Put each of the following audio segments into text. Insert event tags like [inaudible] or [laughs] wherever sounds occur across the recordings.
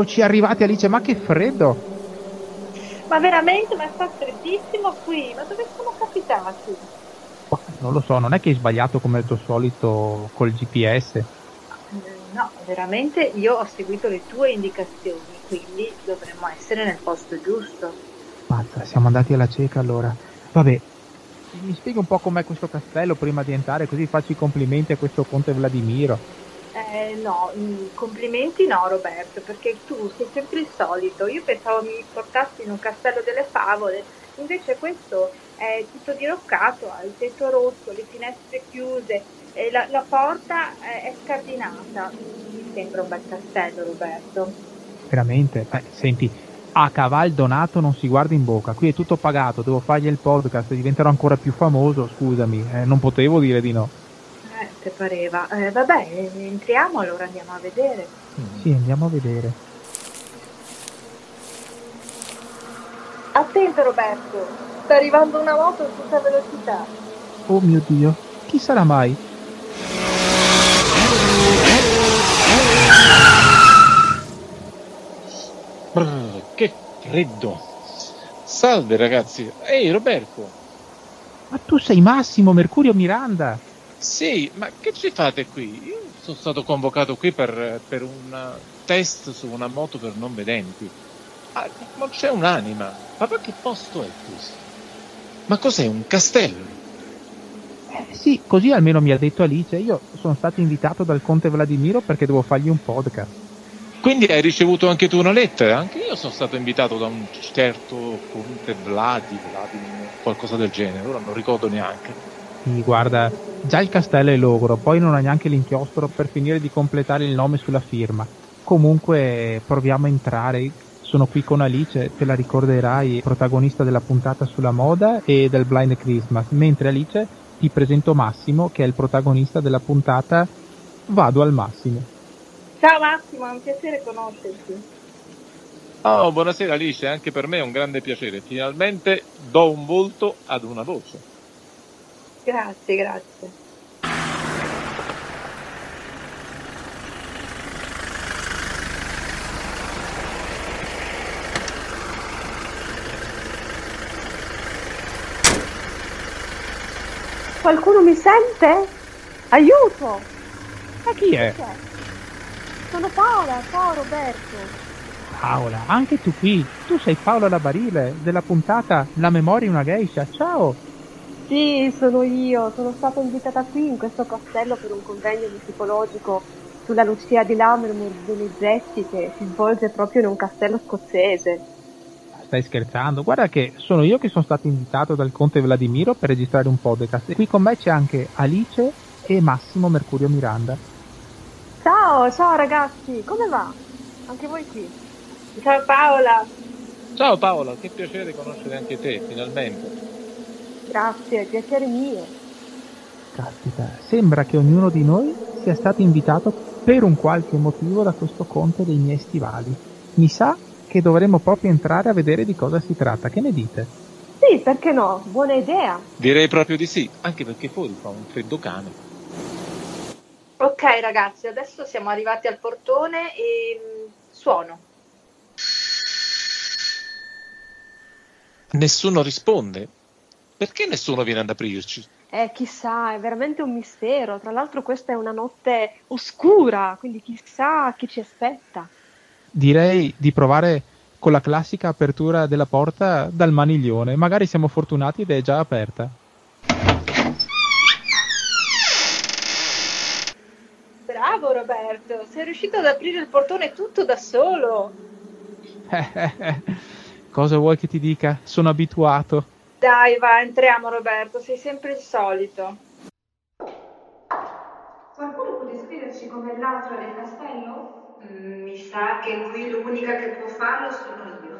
eccoci arrivati Alice, ma che freddo! Ma veramente, ma sta freddissimo qui, ma dove siamo capitati? Non lo so, non è che hai sbagliato come il tuo solito col GPS. Eh, no, veramente io ho seguito le tue indicazioni, quindi dovremmo essere nel posto giusto. Mazza, siamo andati alla cieca allora. Vabbè, mi spieghi un po' com'è questo castello prima di entrare, così faccio i complimenti a questo conte Vladimiro. Eh, no, mm, complimenti no Roberto, perché tu sei sempre il solito. Io pensavo mi portassi in un castello delle favole, invece questo è tutto diroccato, ha il tetto rosso, le finestre chiuse, e la, la porta è, è scardinata. Mi sembra un bel castello Roberto. Veramente? Eh, senti, a caval donato non si guarda in bocca, qui è tutto pagato, devo fargli il podcast, diventerò ancora più famoso, scusami, eh, non potevo dire di no. Eh, te pareva. Eh, vabbè, entriamo allora andiamo a vedere. Sì, andiamo a vedere. Attento Roberto, sta arrivando una moto a tutta velocità. Oh mio Dio, chi sarà mai? Brr, che freddo. Salve ragazzi. Ehi Roberto. Ma tu sei Massimo Mercurio Miranda. Sì, ma che ci fate qui? Io sono stato convocato qui per, per un test su una moto per non vedenti. Ah, non c'è un'anima. Ma che posto è questo? Ma cos'è un castello? Eh, sì, così almeno mi ha detto Alice. Io sono stato invitato dal conte Vladimiro perché devo fargli un podcast. Quindi hai ricevuto anche tu una lettera? Anche io sono stato invitato da un certo conte Vladi, Vladimir, qualcosa del genere, ora non ricordo neanche. Sì, guarda, già il castello è logoro, poi non ha neanche l'inchiostro per finire di completare il nome sulla firma. Comunque proviamo a entrare. Sono qui con Alice, te la ricorderai, protagonista della puntata sulla moda e del Blind Christmas, mentre Alice ti presento Massimo, che è il protagonista della puntata Vado al Massimo. Ciao Massimo, è un piacere conoscerti. Oh, buonasera Alice, anche per me è un grande piacere. Finalmente do un volto ad una voce. Grazie, grazie. Qualcuno mi sente? Aiuto! Ma chi è? Chi? Sono Paola, ciao Roberto. Paola, anche tu qui. Tu sei Paola la Barile della puntata La memoria è una geisha. Ciao! Sì, sono io, sono stata invitata qui in questo castello per un convegno psicologico sulla Lucia di Lammermoor Donizetti che si svolge proprio in un castello scozzese. Stai scherzando? Guarda che sono io che sono stato invitato dal conte Vladimiro per registrare un podcast e qui con me c'è anche Alice e Massimo Mercurio Miranda. Ciao, ciao ragazzi, come va? Anche voi qui. Ciao Paola. Ciao Paola, che piacere conoscere anche te, finalmente. Grazie, piacere mio. Caspita, sembra che ognuno di noi sia stato invitato per un qualche motivo da questo conte dei miei stivali. Mi sa che dovremmo proprio entrare a vedere di cosa si tratta. Che ne dite? Sì, perché no? Buona idea. Direi proprio di sì, anche perché fuori fa un freddo cane. Ok ragazzi, adesso siamo arrivati al portone e mm, suono. Nessuno risponde. Perché nessuno viene ad aprirci? Eh, chissà, è veramente un mistero. Tra l'altro questa è una notte oscura, quindi chissà chi ci aspetta. Direi di provare con la classica apertura della porta dal maniglione. Magari siamo fortunati ed è già aperta. Bravo Roberto, sei riuscito ad aprire il portone tutto da solo. [laughs] Cosa vuoi che ti dica? Sono abituato. Dai, va, entriamo Roberto, sei sempre il solito. Qualcuno può descriverci com'è l'altro del castello? Mm, mi sa che qui l'unica che può farlo sono io.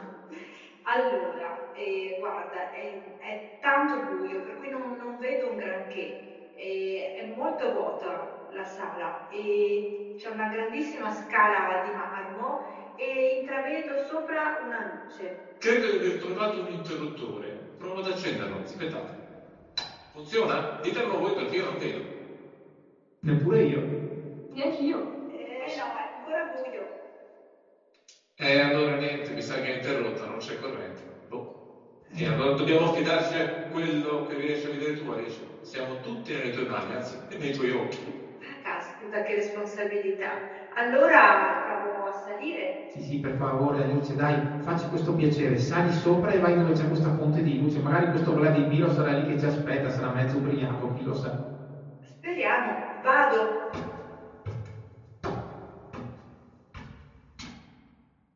Allora, eh, guarda, è, è tanto buio, per cui non, non vedo un granché. Eh, è molto vuota la sala e c'è una grandissima scala di marmo e intravedo sopra una luce. Credo di aver trovato un interruttore. Provo ad accenderlo, aspettate. Funziona? Ditemelo voi perché io non vedo. Neppure io. Neanch'io. Eh no, è ancora buio. E eh, allora niente, mi sa che è interrotta, non c'è corrente. Boh. E allora dobbiamo affidarci a quello che riesci a vedere tu, Alice. Siamo tutti nelle tue mani, anzi, nei tuoi occhi. Caspita, che responsabilità. Allora provo a salire. Sì, sì, per favore, Alice, dai, facci questo piacere. Sali sopra e vai dove c'è questa fonte di luce. Magari questo Vladimiro sarà lì che ci aspetta, sarà mezzo ubriaco, chi lo sa. Speriamo. Vado.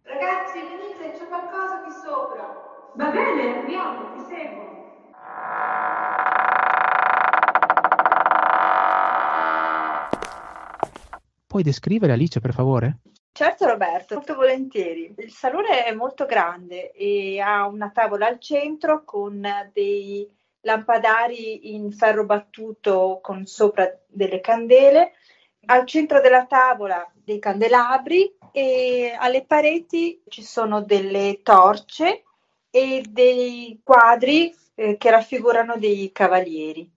Ragazzi, venite, c'è qualcosa qui sopra. Va bene, andiamo, ti seguo. Puoi descrivere Alice, per favore? Certo Roberto, molto volentieri. Il salone è molto grande e ha una tavola al centro con dei lampadari in ferro battuto con sopra delle candele, al centro della tavola dei candelabri e alle pareti ci sono delle torce e dei quadri eh, che raffigurano dei cavalieri.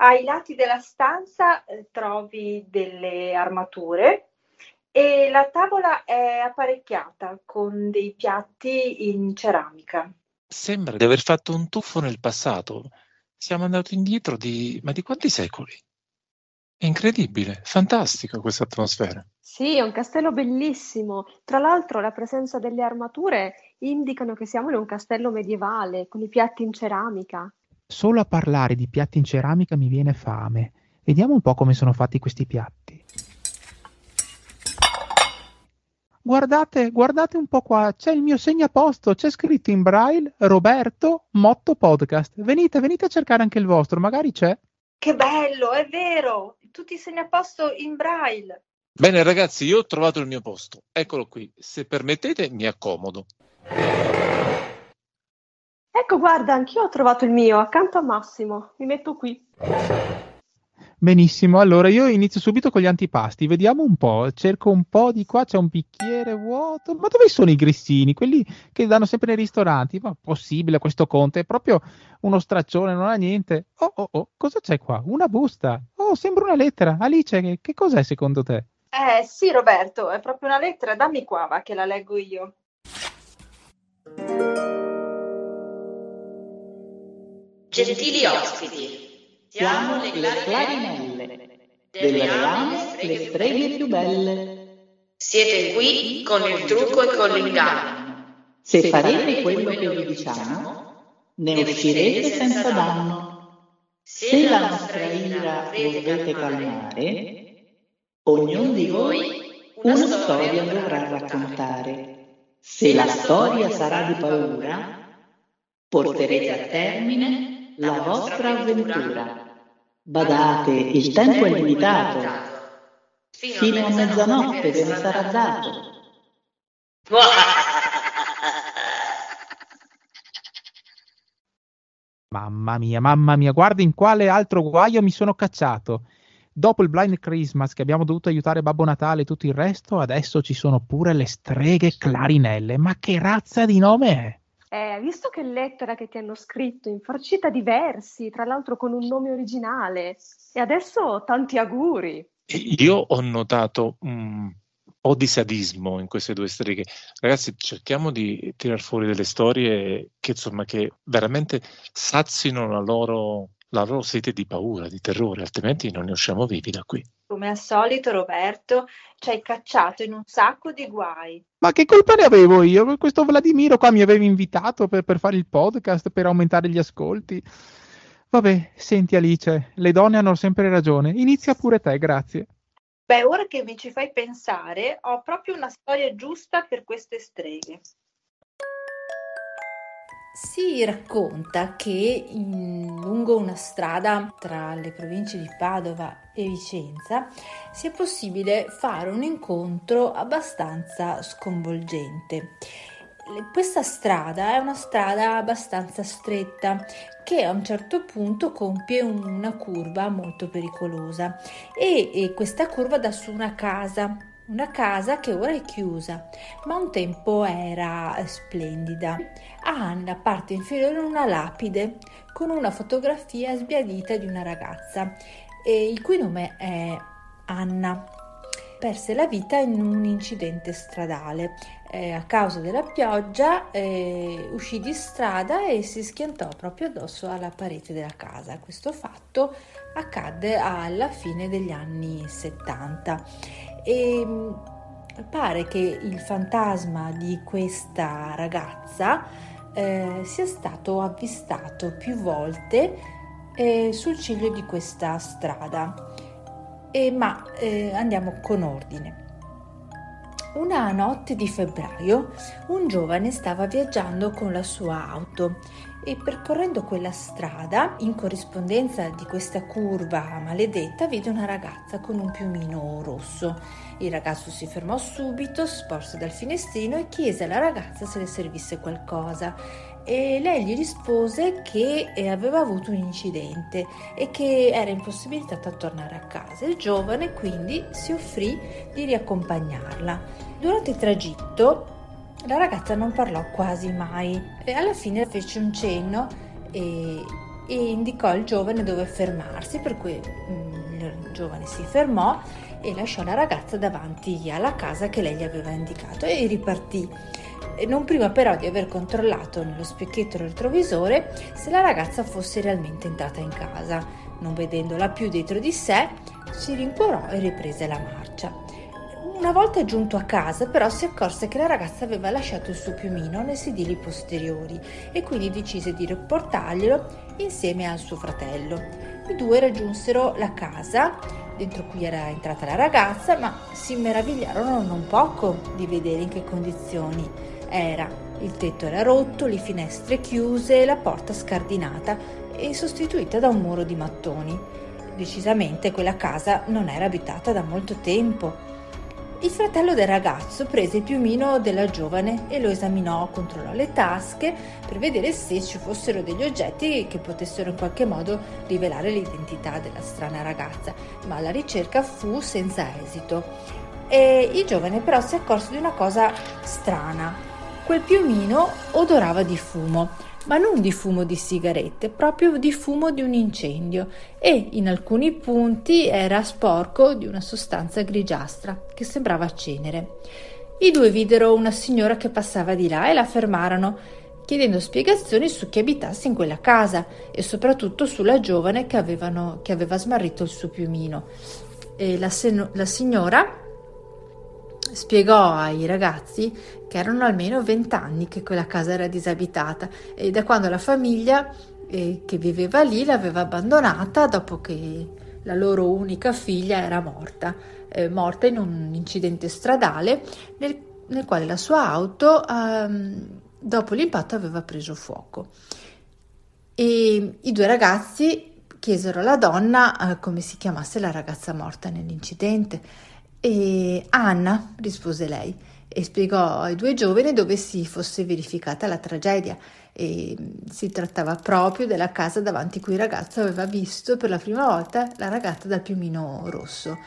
Ai lati della stanza eh, trovi delle armature e la tavola è apparecchiata con dei piatti in ceramica. Sembra di aver fatto un tuffo nel passato. Siamo andati indietro di... ma di quanti secoli? È incredibile, fantastica questa atmosfera. Sì, è un castello bellissimo. Tra l'altro la presenza delle armature indicano che siamo in un castello medievale, con i piatti in ceramica. Solo a parlare di piatti in ceramica mi viene fame. Vediamo un po' come sono fatti questi piatti. Guardate, guardate un po' qua, c'è il mio segnaposto, c'è scritto in braille Roberto Motto Podcast. Venite, venite a cercare anche il vostro, magari c'è. Che bello, è vero! Tutti i segnaposto in braille. Bene ragazzi, io ho trovato il mio posto. Eccolo qui. Se permettete, mi accomodo. Ecco, guarda, anch'io ho trovato il mio, accanto a Massimo. Mi metto qui. Benissimo, allora io inizio subito con gli antipasti. Vediamo un po', cerco un po' di qua, c'è un bicchiere vuoto. Ma dove sono i grissini? Quelli che danno sempre nei ristoranti? Ma possibile questo conte? È proprio uno straccione, non ha niente. Oh, oh, oh, cosa c'è qua? Una busta. Oh, sembra una lettera. Alice, che, che cos'è secondo te? Eh sì, Roberto, è proprio una lettera. Dammi qua, va, che la leggo io. Gentili ospiti, siamo le clarinelle, delle reame le streghe più belle. Siete qui con il trucco e con l'inganno. Se farete quello che vi diciamo, ne uscirete senza danno. Se la nostra ira volete calmare, ognuno di voi una storia dovrà raccontare. Se la storia sarà di paura, porterete a termine la vostra avventura. Badate, il tempo è limitato. Fino a mezzanotte ve ne sarà dato. Mamma mia, mamma mia, guarda in quale altro guaio mi sono cacciato. Dopo il Blind Christmas che abbiamo dovuto aiutare Babbo Natale e tutto il resto, adesso ci sono pure le streghe clarinelle. Ma che razza di nome è? Eh, visto che lettera che ti hanno scritto, infarcita di versi, tra l'altro con un nome originale, e adesso tanti auguri. Io ho notato un po' di sadismo in queste due streghe. Ragazzi, cerchiamo di tirar fuori delle storie che, insomma, che veramente sazino la loro, la loro sete di paura, di terrore, altrimenti non ne usciamo vivi da qui. Come al solito, Roberto, ci hai cacciato in un sacco di guai. Ma che colpa ne avevo io? Questo Vladimiro qua mi aveva invitato per, per fare il podcast, per aumentare gli ascolti. Vabbè, senti Alice, le donne hanno sempre ragione. Inizia pure te, grazie. Beh, ora che mi ci fai pensare, ho proprio una storia giusta per queste streghe. Si racconta che in, lungo una strada tra le province di Padova e Vicenza sia possibile fare un incontro abbastanza sconvolgente. Questa strada è una strada abbastanza stretta che a un certo punto compie una curva molto pericolosa e, e questa curva dà su una casa una casa che ora è chiusa, ma un tempo era splendida. Ha nella parte inferiore una lapide con una fotografia sbiadita di una ragazza, il cui nome è Anna perse la vita in un incidente stradale. eh, a causa della pioggia eh, uscì di strada e si schiantò proprio addosso alla parete della casa. Questo fatto accadde alla fine degli anni 70 e mm, pare che il fantasma di questa ragazza eh, sia stato avvistato più volte eh, sul ciglio di questa strada. E, ma eh, andiamo con ordine. Una notte di febbraio un giovane stava viaggiando con la sua auto e percorrendo quella strada, in corrispondenza di questa curva maledetta, vide una ragazza con un piumino rosso. Il ragazzo si fermò subito, sporse dal finestrino e chiese alla ragazza se le servisse qualcosa e lei gli rispose che eh, aveva avuto un incidente e che era impossibilitata a tornare a casa. Il giovane quindi si offrì di riaccompagnarla. Durante il tragitto la ragazza non parlò quasi mai e alla fine fece un cenno e, e indicò al giovane dove fermarsi, per cui mm, il giovane si fermò e lasciò la ragazza davanti alla casa che lei gli aveva indicato e ripartì non prima però di aver controllato nello specchietto retrovisore se la ragazza fosse realmente entrata in casa. Non vedendola più dietro di sé, si rincuorò e riprese la marcia. Una volta giunto a casa però si accorse che la ragazza aveva lasciato il suo piumino nei sedili posteriori e quindi decise di riportarglielo insieme al suo fratello. I due raggiunsero la casa dentro cui era entrata la ragazza, ma si meravigliarono non poco di vedere in che condizioni era. Il tetto era rotto, le finestre chiuse, la porta scardinata e sostituita da un muro di mattoni. Decisamente quella casa non era abitata da molto tempo. Il fratello del ragazzo prese il piumino della giovane e lo esaminò, controllò le tasche per vedere se ci fossero degli oggetti che potessero in qualche modo rivelare l'identità della strana ragazza, ma la ricerca fu senza esito. E il giovane però si accorse di una cosa strana. Quel piumino odorava di fumo, ma non di fumo di sigarette, proprio di fumo di un incendio e in alcuni punti era sporco di una sostanza grigiastra che sembrava cenere. I due videro una signora che passava di là e la fermarono, chiedendo spiegazioni su chi abitasse in quella casa e soprattutto sulla giovane che, avevano, che aveva smarrito il suo piumino. La, sen- la signora spiegò ai ragazzi che erano almeno vent'anni che quella casa era disabitata e da quando la famiglia eh, che viveva lì l'aveva abbandonata dopo che la loro unica figlia era morta, eh, morta in un incidente stradale nel, nel quale la sua auto ehm, dopo l'impatto aveva preso fuoco. E i due ragazzi chiesero alla donna eh, come si chiamasse la ragazza morta nell'incidente e Anna, rispose lei, e spiegò ai due giovani dove si fosse verificata la tragedia. E si trattava proprio della casa davanti cui il ragazzo aveva visto per la prima volta la ragazza dal piumino rosso.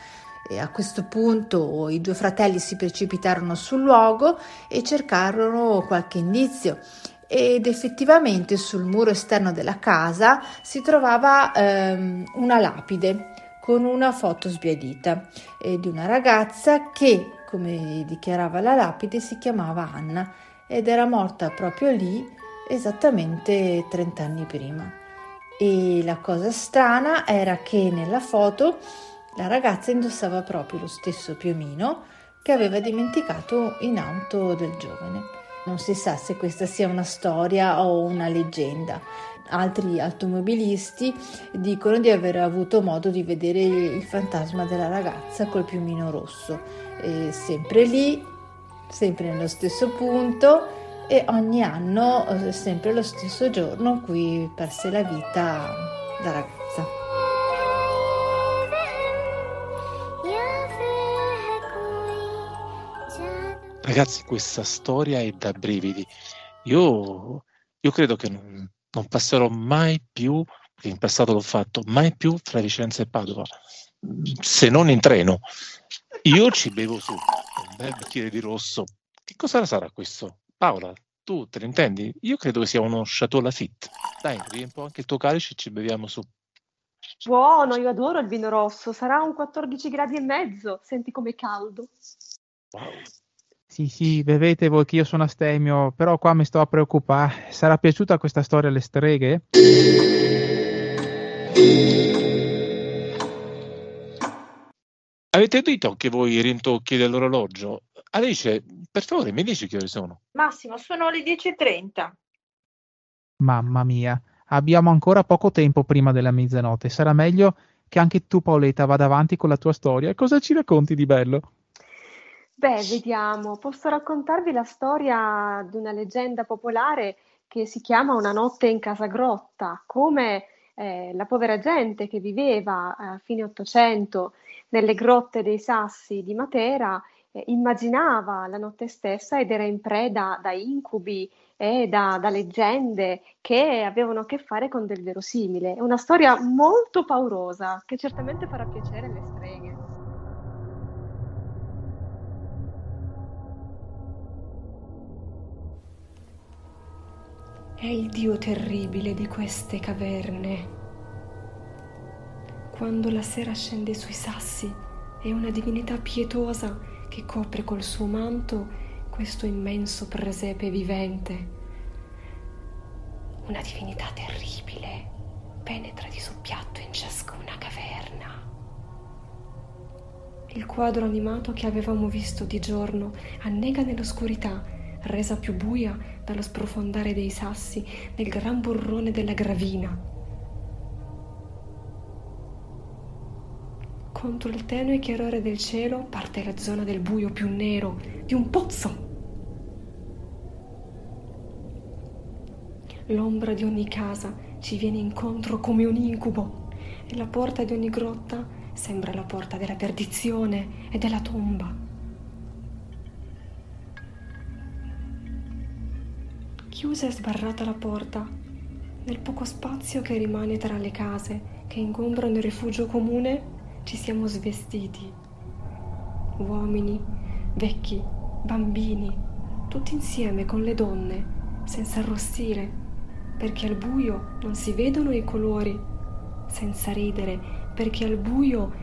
E a questo punto i due fratelli si precipitarono sul luogo e cercarono qualche indizio ed effettivamente sul muro esterno della casa si trovava ehm, una lapide con una foto sbiadita eh, di una ragazza che, come dichiarava la lapide, si chiamava Anna ed era morta proprio lì esattamente 30 anni prima. E la cosa strana era che nella foto la ragazza indossava proprio lo stesso piumino che aveva dimenticato in auto del giovane. Non si sa se questa sia una storia o una leggenda, altri automobilisti dicono di aver avuto modo di vedere il fantasma della ragazza col piumino rosso, e sempre lì, sempre nello stesso punto e ogni anno eh, sempre lo stesso giorno in cui perse la vita la ragazza. Ragazzi, questa storia è da brividi. Io, io credo che non, non passerò mai più, perché in passato l'ho fatto, mai più tra Vicenza e Padova, se non in treno. Io ci bevo su un bel bicchiere di rosso. Che cosa sarà questo? Paola, tu te ne intendi? Io credo che sia uno Chateau Lafitte. Dai, riempo anche il tuo calice e ci beviamo su. Buono, io adoro il vino rosso, sarà un 14 gradi e mezzo, senti com'è caldo. Wow. Sì, sì, bevete voi che io sono astemio, però qua mi sto a preoccupare. Sarà piaciuta questa storia alle streghe? Avete udito anche voi i rintocchi dell'orologio? Alice, per favore, mi dici che ore sono? Massimo, sono le 10.30. Mamma mia, abbiamo ancora poco tempo prima della mezzanotte. Sarà meglio che anche tu, Paoletta, vada avanti con la tua storia. Cosa ci racconti di bello? Beh, vediamo, posso raccontarvi la storia di una leggenda popolare che si chiama Una notte in casa grotta, come eh, la povera gente che viveva a fine Ottocento nelle grotte dei Sassi di Matera eh, immaginava la notte stessa ed era in preda da incubi e da, da, leggende che avevano a che fare con del verosimile. È una storia molto paurosa che certamente farà piacere alle streghe. È il dio terribile di queste caverne. Quando la sera scende sui sassi, è una divinità pietosa che copre col suo manto questo immenso presepe vivente. Una divinità terribile penetra di soppiatto in ciascuna caverna. Il quadro animato che avevamo visto di giorno annega nell'oscurità, resa più buia dallo sprofondare dei sassi nel gran burrone della gravina. Contro il tenue chiarore del cielo parte la zona del buio più nero di un pozzo. L'ombra di ogni casa ci viene incontro come un incubo e la porta di ogni grotta sembra la porta della perdizione e della tomba. Chiusa e sbarrata la porta, nel poco spazio che rimane tra le case che ingombrano il rifugio comune, ci siamo svestiti. Uomini, vecchi, bambini, tutti insieme con le donne, senza arrostire, perché al buio non si vedono i colori, senza ridere, perché al buio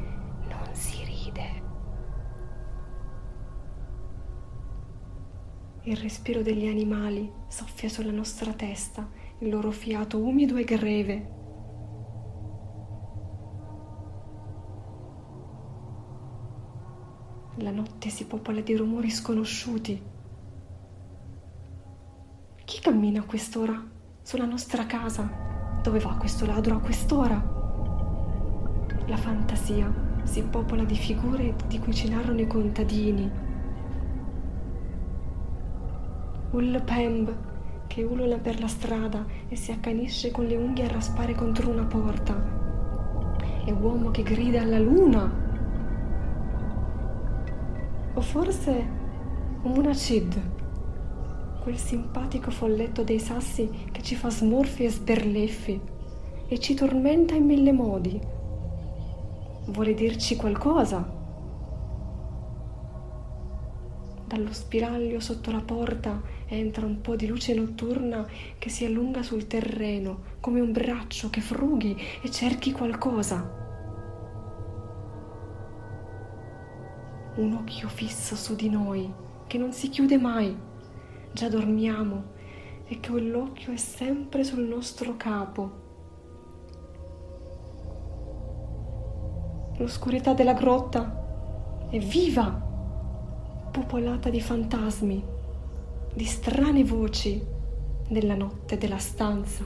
Il respiro degli animali soffia sulla nostra testa, il loro fiato umido e greve La notte si popola di rumori sconosciuti. Chi cammina a quest'ora sulla nostra casa? Dove va questo ladro a quest'ora? La fantasia si popola di figure di cui ci narrano i contadini. Un Pemb che ulula per la strada e si accanisce con le unghie a raspare contro una porta. E uomo che grida alla luna o forse un Munacid, quel simpatico folletto dei sassi che ci fa smorfi e sberleffi e ci tormenta in mille modi. Vuole dirci qualcosa? Dallo spiraglio sotto la porta entra un po' di luce notturna che si allunga sul terreno come un braccio che frughi e cerchi qualcosa. un occhio fisso su di noi che non si chiude mai. Già dormiamo e quell'occhio è sempre sul nostro capo. L'oscurità della grotta è viva, popolata di fantasmi, di strane voci nella notte della stanza.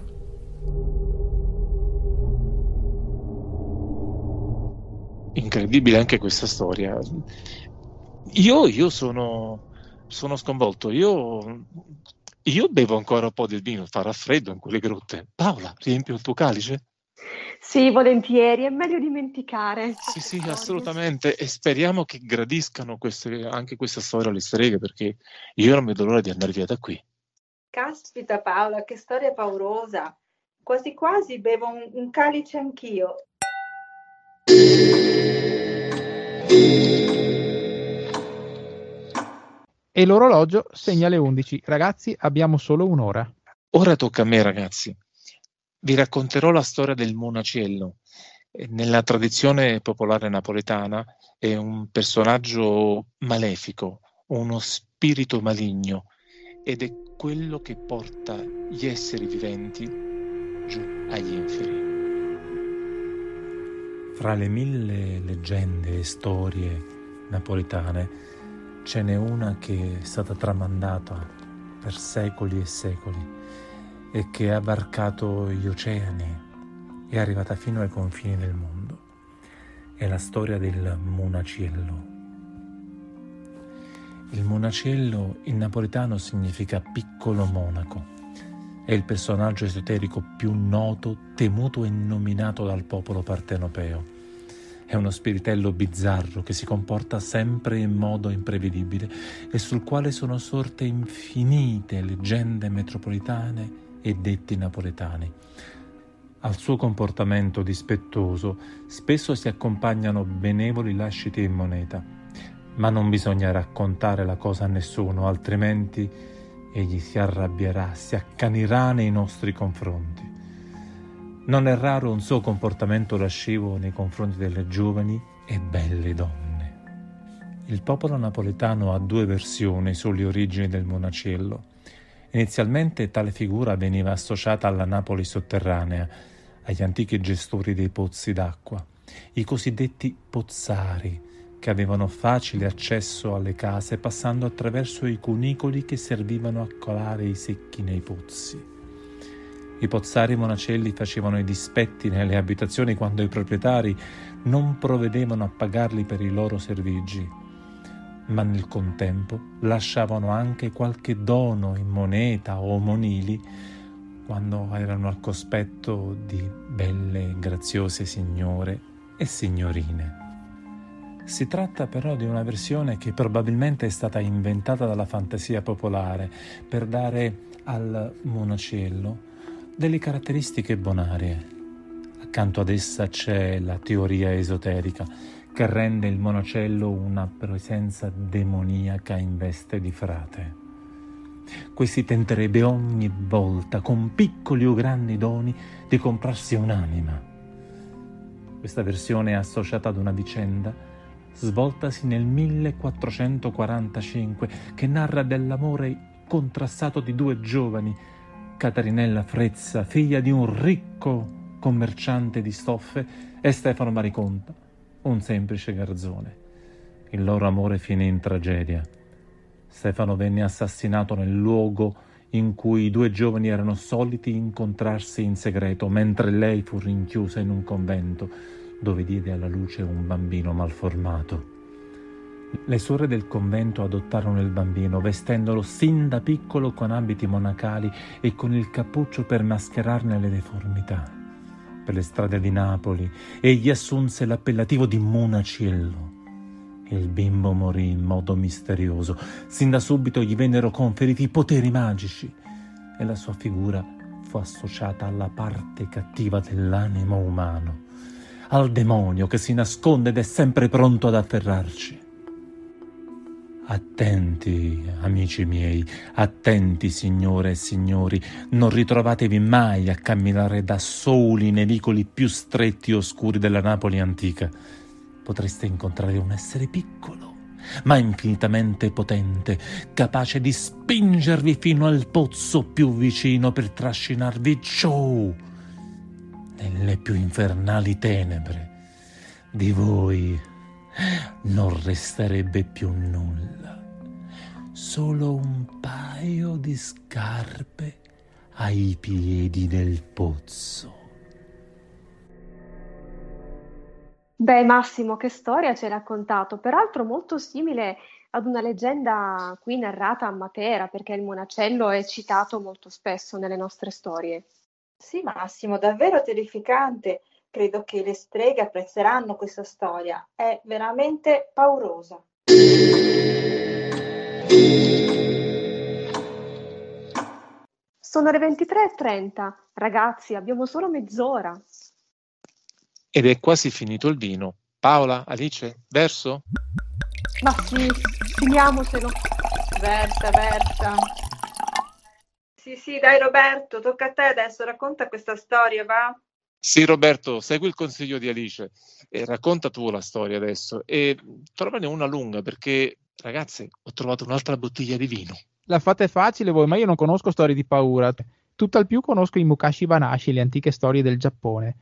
Incredibile anche questa storia. Io, io sono, sono, sconvolto. Io, io, bevo ancora un po' del vino, farà freddo in quelle grotte. Paola, riempio il tuo calice? Sì, volentieri, è meglio dimenticare. Sì, sì, assolutamente. E speriamo che gradiscano queste, anche questa storia alle streghe, perché io non vedo l'ora di andare via da qui. Caspita Paola, che storia paurosa. Quasi quasi bevo un, un calice anch'io. E l'orologio segna le 11. Ragazzi, abbiamo solo un'ora. Ora tocca a me, ragazzi. Vi racconterò la storia del monacello. Nella tradizione popolare napoletana è un personaggio malefico, uno spirito spirito maligno ed è quello che porta gli esseri viventi giù agli inferi. Fra le mille leggende e storie napoletane ce n'è una che è stata tramandata per secoli e secoli e che ha varcato gli oceani e è arrivata fino ai confini del mondo. È la storia del Monaciello. Il Monacello in napoletano significa piccolo monaco. È il personaggio esoterico più noto, temuto e nominato dal popolo partenopeo. È uno spiritello bizzarro che si comporta sempre in modo imprevedibile e sul quale sono sorte infinite leggende metropolitane e detti napoletani. Al suo comportamento dispettoso spesso si accompagnano benevoli lasciti in moneta ma non bisogna raccontare la cosa a nessuno, altrimenti egli si arrabbierà, si accanirà nei nostri confronti. Non è raro un suo comportamento lascivo nei confronti delle giovani e belle donne. Il popolo napoletano ha due versioni sulle origini del monacello. Inizialmente tale figura veniva associata alla Napoli sotterranea, agli antichi gestori dei pozzi d'acqua, i cosiddetti pozzari, che avevano facile accesso alle case passando attraverso i cunicoli che servivano a colare i secchi nei pozzi. I pozzari monacelli facevano i dispetti nelle abitazioni quando i proprietari non provvedevano a pagarli per i loro servigi, ma nel contempo lasciavano anche qualche dono in moneta o monili quando erano al cospetto di belle e graziose signore e signorine. Si tratta però di una versione che probabilmente è stata inventata dalla fantasia popolare per dare al monacello delle caratteristiche bonarie. Accanto ad essa c'è la teoria esoterica che rende il monacello una presenza demoniaca in veste di frate. Questi tenterebbe ogni volta, con piccoli o grandi doni, di comprarsi un'anima. Questa versione è associata ad una vicenda svoltasi nel 1445, che narra dell'amore contrastato di due giovani, Catarinella Frezza, figlia di un ricco commerciante di stoffe, e Stefano Mariconta, un semplice garzone. Il loro amore finì in tragedia. Stefano venne assassinato nel luogo in cui i due giovani erano soliti incontrarsi in segreto, mentre lei fu rinchiusa in un convento dove diede alla luce un bambino malformato. Le suore del convento adottarono il bambino, vestendolo sin da piccolo con abiti monacali e con il cappuccio per mascherarne le deformità. Per le strade di Napoli egli assunse l'appellativo di Monaciello. Il bimbo morì in modo misterioso. Sin da subito gli vennero conferiti poteri magici e la sua figura fu associata alla parte cattiva dell'animo umano al demonio che si nasconde ed è sempre pronto ad afferrarci. Attenti, amici miei, attenti, signore e signori, non ritrovatevi mai a camminare da soli nei vicoli più stretti e oscuri della Napoli antica. Potreste incontrare un essere piccolo, ma infinitamente potente, capace di spingervi fino al pozzo più vicino per trascinarvi giù nelle più infernali tenebre. Di voi non resterebbe più nulla, solo un paio di scarpe ai piedi del pozzo. Beh, Massimo, che storia ci hai raccontato, peraltro molto simile ad una leggenda qui narrata a Matera, perché il monacello è citato molto spesso nelle nostre storie. Sì, Massimo, davvero terrificante. Credo che le streghe apprezzeranno questa storia. È veramente paurosa. Sono le 23.30. Ragazzi, abbiamo solo mezz'ora. Ed è quasi finito il vino. Paola, Alice, verso? Ma sì, finiamocelo. Versa, versa. Sì, sì, dai Roberto, tocca a te adesso, racconta questa storia, va? Sì, Roberto, segui il consiglio di Alice e racconta tu la storia adesso e trovane una lunga perché Ragazzi, ho trovato un'altra bottiglia di vino. La fate facile voi, ma io non conosco storie di paura. Tutt'al più conosco i Mukashi Banashi, le antiche storie del Giappone.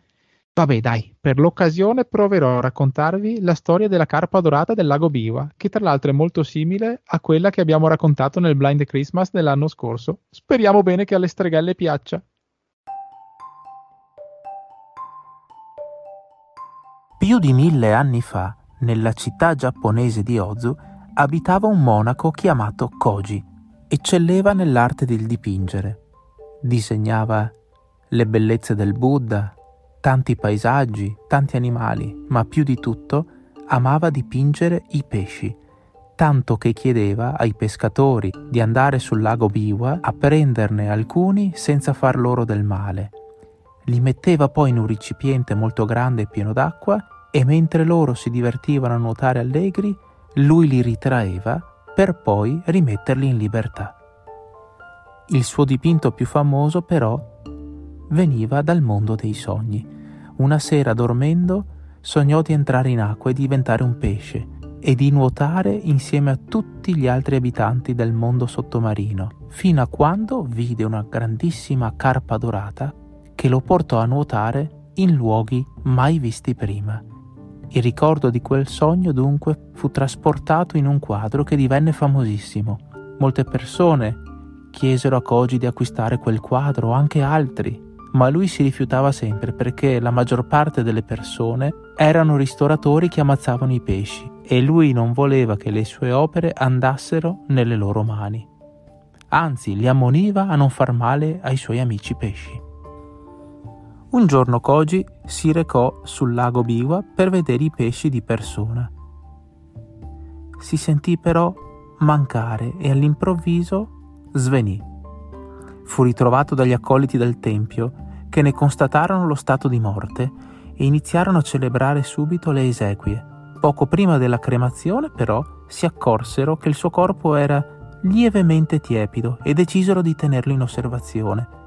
Vabbè, dai, per l'occasione proverò a raccontarvi la storia della carpa dorata del lago Biwa, che tra l'altro è molto simile a quella che abbiamo raccontato nel Blind Christmas dell'anno scorso. Speriamo bene che alle stregelle piaccia. Più di mille anni fa, nella città giapponese di Ozu, abitava un monaco chiamato Koji. Eccelleva nell'arte del dipingere. Disegnava le bellezze del Buddha, tanti paesaggi, tanti animali, ma più di tutto amava dipingere i pesci, tanto che chiedeva ai pescatori di andare sul lago Biwa a prenderne alcuni senza far loro del male. Li metteva poi in un recipiente molto grande e pieno d'acqua e mentre loro si divertivano a nuotare allegri, lui li ritraeva per poi rimetterli in libertà. Il suo dipinto più famoso però veniva dal mondo dei sogni. Una sera dormendo sognò di entrare in acqua e diventare un pesce e di nuotare insieme a tutti gli altri abitanti del mondo sottomarino, fino a quando vide una grandissima carpa dorata che lo portò a nuotare in luoghi mai visti prima. Il ricordo di quel sogno dunque fu trasportato in un quadro che divenne famosissimo. Molte persone chiesero a Koji di acquistare quel quadro, anche altri, ma lui si rifiutava sempre perché la maggior parte delle persone erano ristoratori che ammazzavano i pesci e lui non voleva che le sue opere andassero nelle loro mani. Anzi, li ammoniva a non far male ai suoi amici pesci. Un giorno Koji si recò sul lago Biwa per vedere i pesci di persona. Si sentì però mancare e all'improvviso svenì. Fu ritrovato dagli accoliti del tempio che ne constatarono lo stato di morte e iniziarono a celebrare subito le esequie. Poco prima della cremazione però si accorsero che il suo corpo era lievemente tiepido e decisero di tenerlo in osservazione.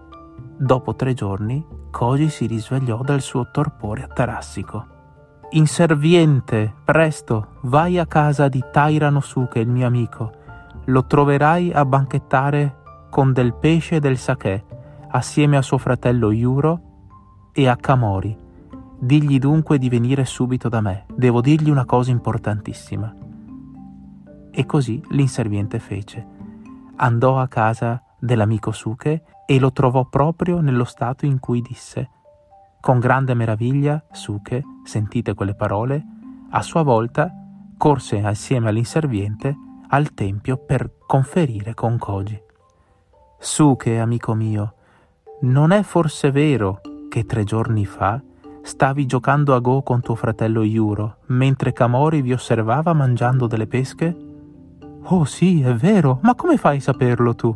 Dopo tre giorni Koji si risvegliò dal suo torpore atarassico. Inserviente, presto, vai a casa di Taira Nosuke, il mio amico. Lo troverai a banchettare con del pesce e del sake, assieme a suo fratello Yuro e a Kamori. Digli dunque di venire subito da me, devo dirgli una cosa importantissima. E così l'inserviente fece. Andò a casa dell'amico Suke e lo trovò proprio nello stato in cui disse. Con grande meraviglia, Suke, sentite quelle parole, a sua volta corse assieme all'inserviente al tempio per conferire con Koji. Suke, amico mio, non è forse vero che tre giorni fa stavi giocando a go con tuo fratello Yuro, mentre Kamori vi osservava mangiando delle pesche? Oh sì, è vero, ma come fai a saperlo tu?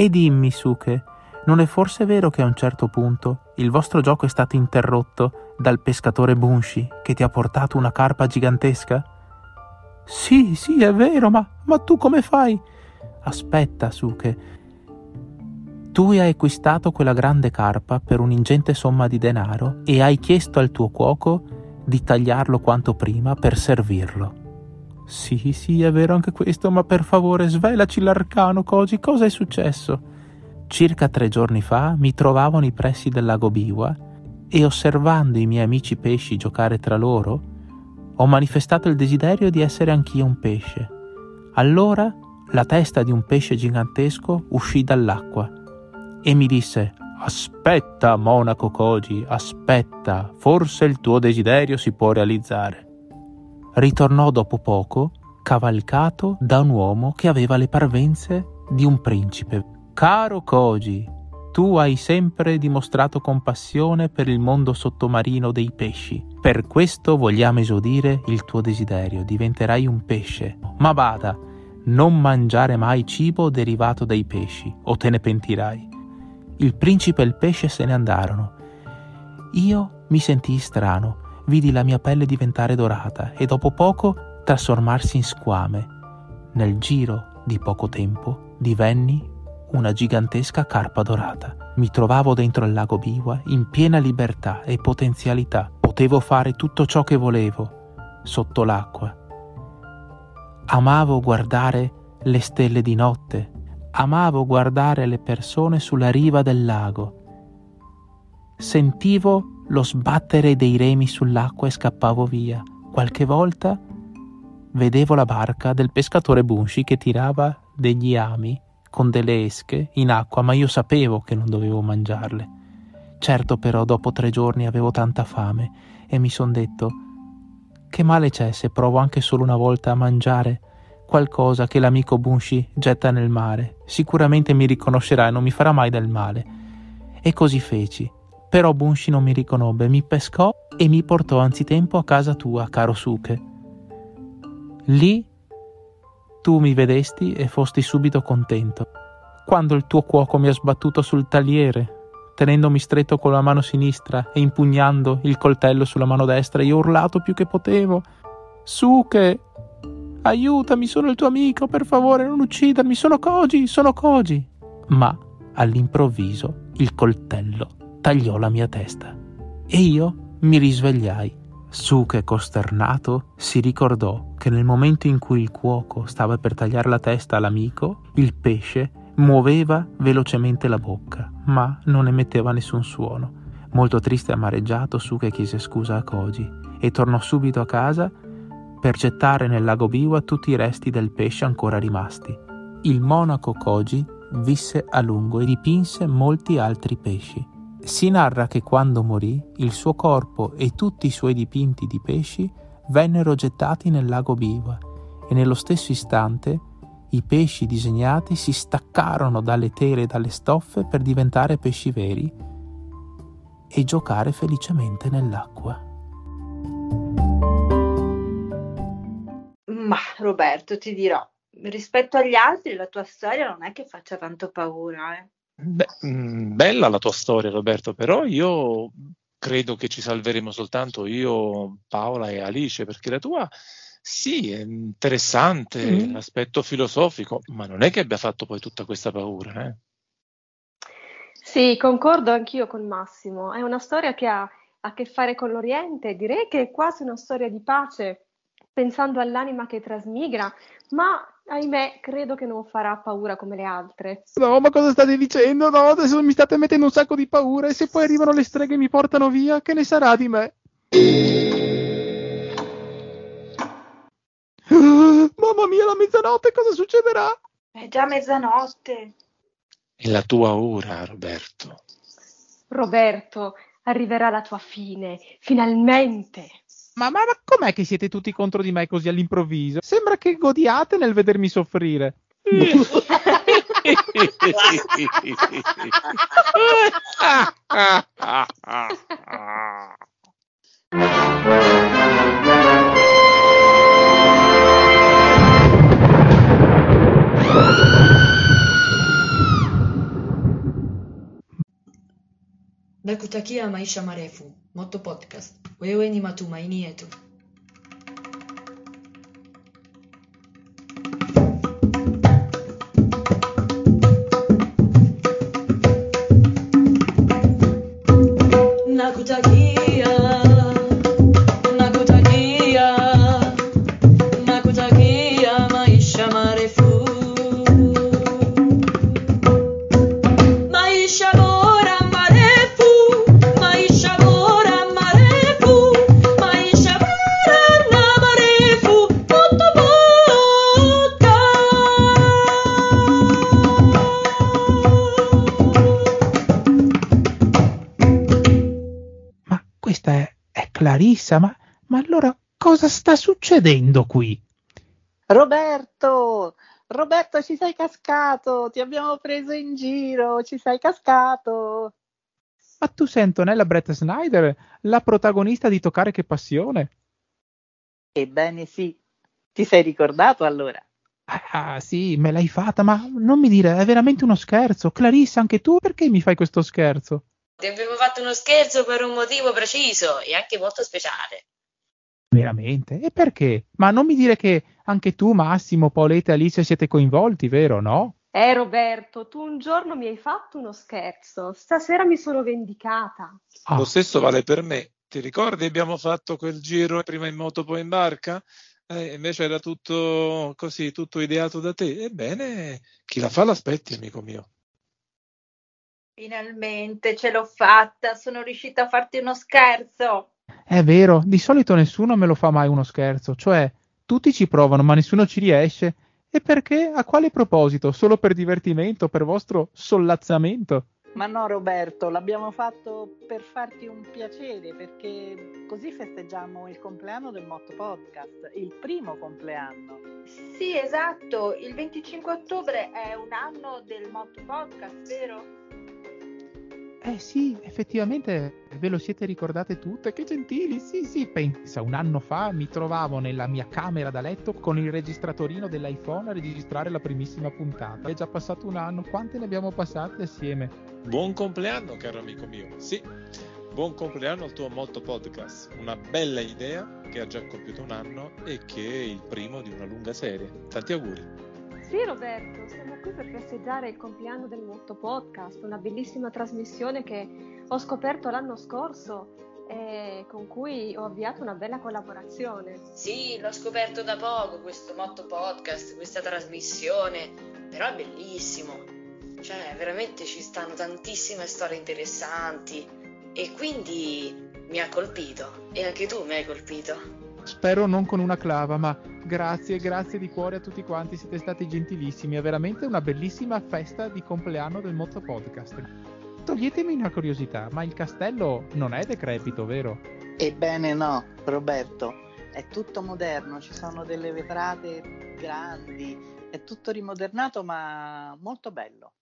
E dimmi, Suke, non è forse vero che a un certo punto il vostro gioco è stato interrotto dal pescatore Bunshi che ti ha portato una carpa gigantesca? Sì, sì, è vero, ma, ma tu come fai? Aspetta, Suke. Tu hai acquistato quella grande carpa per un'ingente somma di denaro e hai chiesto al tuo cuoco di tagliarlo quanto prima per servirlo. Sì, sì, è vero anche questo, ma per favore svelaci l'arcano, Koji, cosa è successo? Circa tre giorni fa mi trovavo nei pressi del lago Biwa e osservando i miei amici pesci giocare tra loro, ho manifestato il desiderio di essere anch'io un pesce. Allora la testa di un pesce gigantesco uscì dall'acqua e mi disse Aspetta, monaco Koji, aspetta, forse il tuo desiderio si può realizzare ritornò dopo poco, cavalcato da un uomo che aveva le parvenze di un principe. Caro Koji, tu hai sempre dimostrato compassione per il mondo sottomarino dei pesci. Per questo vogliamo esaudire il tuo desiderio, diventerai un pesce. Ma bada, non mangiare mai cibo derivato dai pesci, o te ne pentirai. Il principe e il pesce se ne andarono. Io mi sentii strano vidi la mia pelle diventare dorata e dopo poco trasformarsi in squame. Nel giro di poco tempo divenni una gigantesca carpa dorata. Mi trovavo dentro il lago Biwa in piena libertà e potenzialità. Potevo fare tutto ciò che volevo sotto l'acqua. Amavo guardare le stelle di notte, amavo guardare le persone sulla riva del lago. Sentivo lo sbattere dei remi sull'acqua e scappavo via. Qualche volta vedevo la barca del pescatore Bunshi che tirava degli ami con delle esche in acqua, ma io sapevo che non dovevo mangiarle. Certo però dopo tre giorni avevo tanta fame e mi son detto che male c'è se provo anche solo una volta a mangiare qualcosa che l'amico Bunshi getta nel mare. Sicuramente mi riconoscerà e non mi farà mai del male. E così feci. Però Bunshi non mi riconobbe, mi pescò e mi portò anzitempo a casa tua, caro Suke. Lì tu mi vedesti e fosti subito contento. Quando il tuo cuoco mi ha sbattuto sul tagliere, tenendomi stretto con la mano sinistra e impugnando il coltello sulla mano destra, io ho urlato più che potevo. Suke, aiutami, sono il tuo amico, per favore non uccidermi, sono Koji, sono Koji. Ma all'improvviso il coltello tagliò la mia testa e io mi risvegliai. Suke, costernato, si ricordò che nel momento in cui il cuoco stava per tagliare la testa all'amico, il pesce Muoveva velocemente la bocca, ma non emetteva nessun suono. Molto triste e amareggiato, Suke chiese scusa a Koji e tornò subito a casa per gettare nel lago Biwa tutti i resti del pesce ancora rimasti. Il monaco Koji visse a lungo e dipinse molti altri pesci. Si narra che quando morì, il suo corpo e tutti i suoi dipinti di pesci vennero gettati nel lago Biwa e nello stesso istante i pesci disegnati si staccarono dalle tele e dalle stoffe per diventare pesci veri e giocare felicemente nell'acqua. Ma Roberto, ti dirò, rispetto agli altri la tua storia non è che faccia tanto paura, eh? Beh, mh, bella la tua storia, Roberto, però io credo che ci salveremo soltanto io, Paola e Alice, perché la tua sì, è interessante Mm. l'aspetto filosofico, ma non è che abbia fatto poi tutta questa paura, eh? Sì, concordo anch'io con Massimo. È una storia che ha a che fare con l'Oriente, direi che è quasi una storia di pace, pensando all'anima che trasmigra, ma ahimè, credo che non farà paura come le altre. No, ma cosa state dicendo? No, adesso mi state mettendo un sacco di paura e se poi arrivano le streghe e mi portano via, che ne sarà di me? [gasps] Mamma mia, la mezzanotte, cosa succederà? È già mezzanotte. È la tua ora, Roberto. Roberto, arriverà la tua fine, finalmente. Ma, ma, ma com'è che siete tutti contro di me così all'improvviso? Sembra che godiate nel vedermi soffrire. Nakutakia maisha marefu. Moto Podcast. Wewe ni matumaini yetu. Succedendo qui? Roberto, Roberto, ci sei cascato, ti abbiamo preso in giro, ci sei cascato. Ma tu sei Antonella Brett Snyder, la protagonista di Toccare che passione? Ebbene sì, ti sei ricordato allora? Ah, sì, me l'hai fatta, ma non mi dire, è veramente uno scherzo. Clarissa, anche tu perché mi fai questo scherzo? Ti abbiamo fatto uno scherzo per un motivo preciso e anche molto speciale. Veramente? E perché? Ma non mi dire che anche tu, Massimo, Paoletta e Alice siete coinvolti, vero, no? Eh Roberto, tu un giorno mi hai fatto uno scherzo, stasera mi sono vendicata. Lo stesso vale per me. Ti ricordi abbiamo fatto quel giro prima in moto poi in barca? Eh, invece era tutto così, tutto ideato da te. Ebbene, chi la fa l'aspetti, amico mio. Finalmente ce l'ho fatta, sono riuscita a farti uno scherzo. È vero, di solito nessuno me lo fa mai uno scherzo, cioè tutti ci provano ma nessuno ci riesce. E perché? A quale proposito? Solo per divertimento, per vostro sollazzamento? Ma no Roberto, l'abbiamo fatto per farti un piacere perché così festeggiamo il compleanno del Motto Podcast, il primo compleanno. Sì, esatto, il 25 ottobre è un anno del Motto Podcast, vero? Eh sì, effettivamente ve lo siete ricordate tutte, che gentili, sì sì, pensa, un anno fa mi trovavo nella mia camera da letto con il registratorino dell'iPhone a registrare la primissima puntata. È già passato un anno, quante ne abbiamo passate assieme? Buon compleanno, caro amico mio. Sì, buon compleanno al tuo Molto Podcast. Una bella idea che ha già compiuto un anno e che è il primo di una lunga serie. Tanti auguri. Sì Roberto, siamo qui per festeggiare il compleanno del Motto Podcast, una bellissima trasmissione che ho scoperto l'anno scorso e con cui ho avviato una bella collaborazione. Sì, l'ho scoperto da poco questo Motto Podcast, questa trasmissione, però è bellissimo. Cioè, veramente ci stanno tantissime storie interessanti e quindi mi ha colpito e anche tu mi hai colpito. Spero non con una clava, ma grazie, grazie di cuore a tutti quanti, siete stati gentilissimi. È veramente una bellissima festa di compleanno del Motto Podcast. Toglietemi una curiosità, ma il castello non è decrepito, vero? Ebbene no, Roberto, è tutto moderno, ci sono delle vetrate grandi, è tutto rimodernato ma molto bello.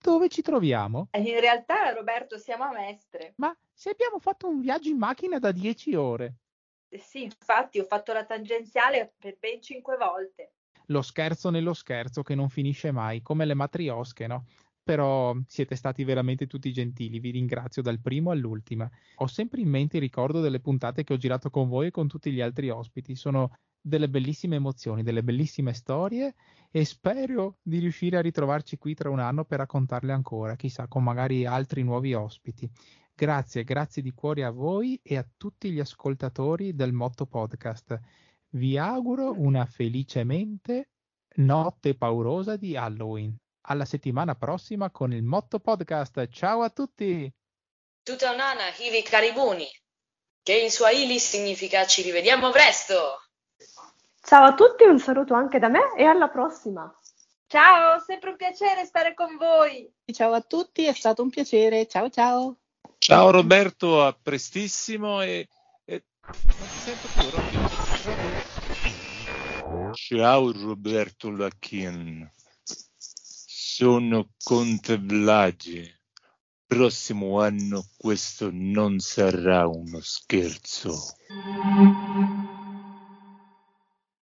Dove ci troviamo? In realtà, Roberto, siamo a Mestre. Ma se abbiamo fatto un viaggio in macchina da 10 ore. Sì, infatti ho fatto la tangenziale per ben cinque volte. Lo scherzo nello scherzo che non finisce mai, come le matriosche, no? Però siete stati veramente tutti gentili, vi ringrazio dal primo all'ultima. Ho sempre in mente il ricordo delle puntate che ho girato con voi e con tutti gli altri ospiti. Sono delle bellissime emozioni, delle bellissime storie e spero di riuscire a ritrovarci qui tra un anno per raccontarle ancora, chissà, con magari altri nuovi ospiti. Grazie, grazie di cuore a voi e a tutti gli ascoltatori del Motto Podcast. Vi auguro una felicemente notte paurosa di Halloween. Alla settimana prossima con il Motto Podcast. Ciao a tutti! Tutanana hivi karibuni, che in Swahili significa ci rivediamo presto. Ciao a tutti, un saluto anche da me e alla prossima. Ciao, sempre un piacere stare con voi. Ciao a tutti, è stato un piacere. Ciao ciao. Ciao Roberto, a prestissimo e, e... non ti sento più Robby. Ciao Roberto Lacchin, sono Conte Blage. Prossimo anno questo non sarà uno scherzo.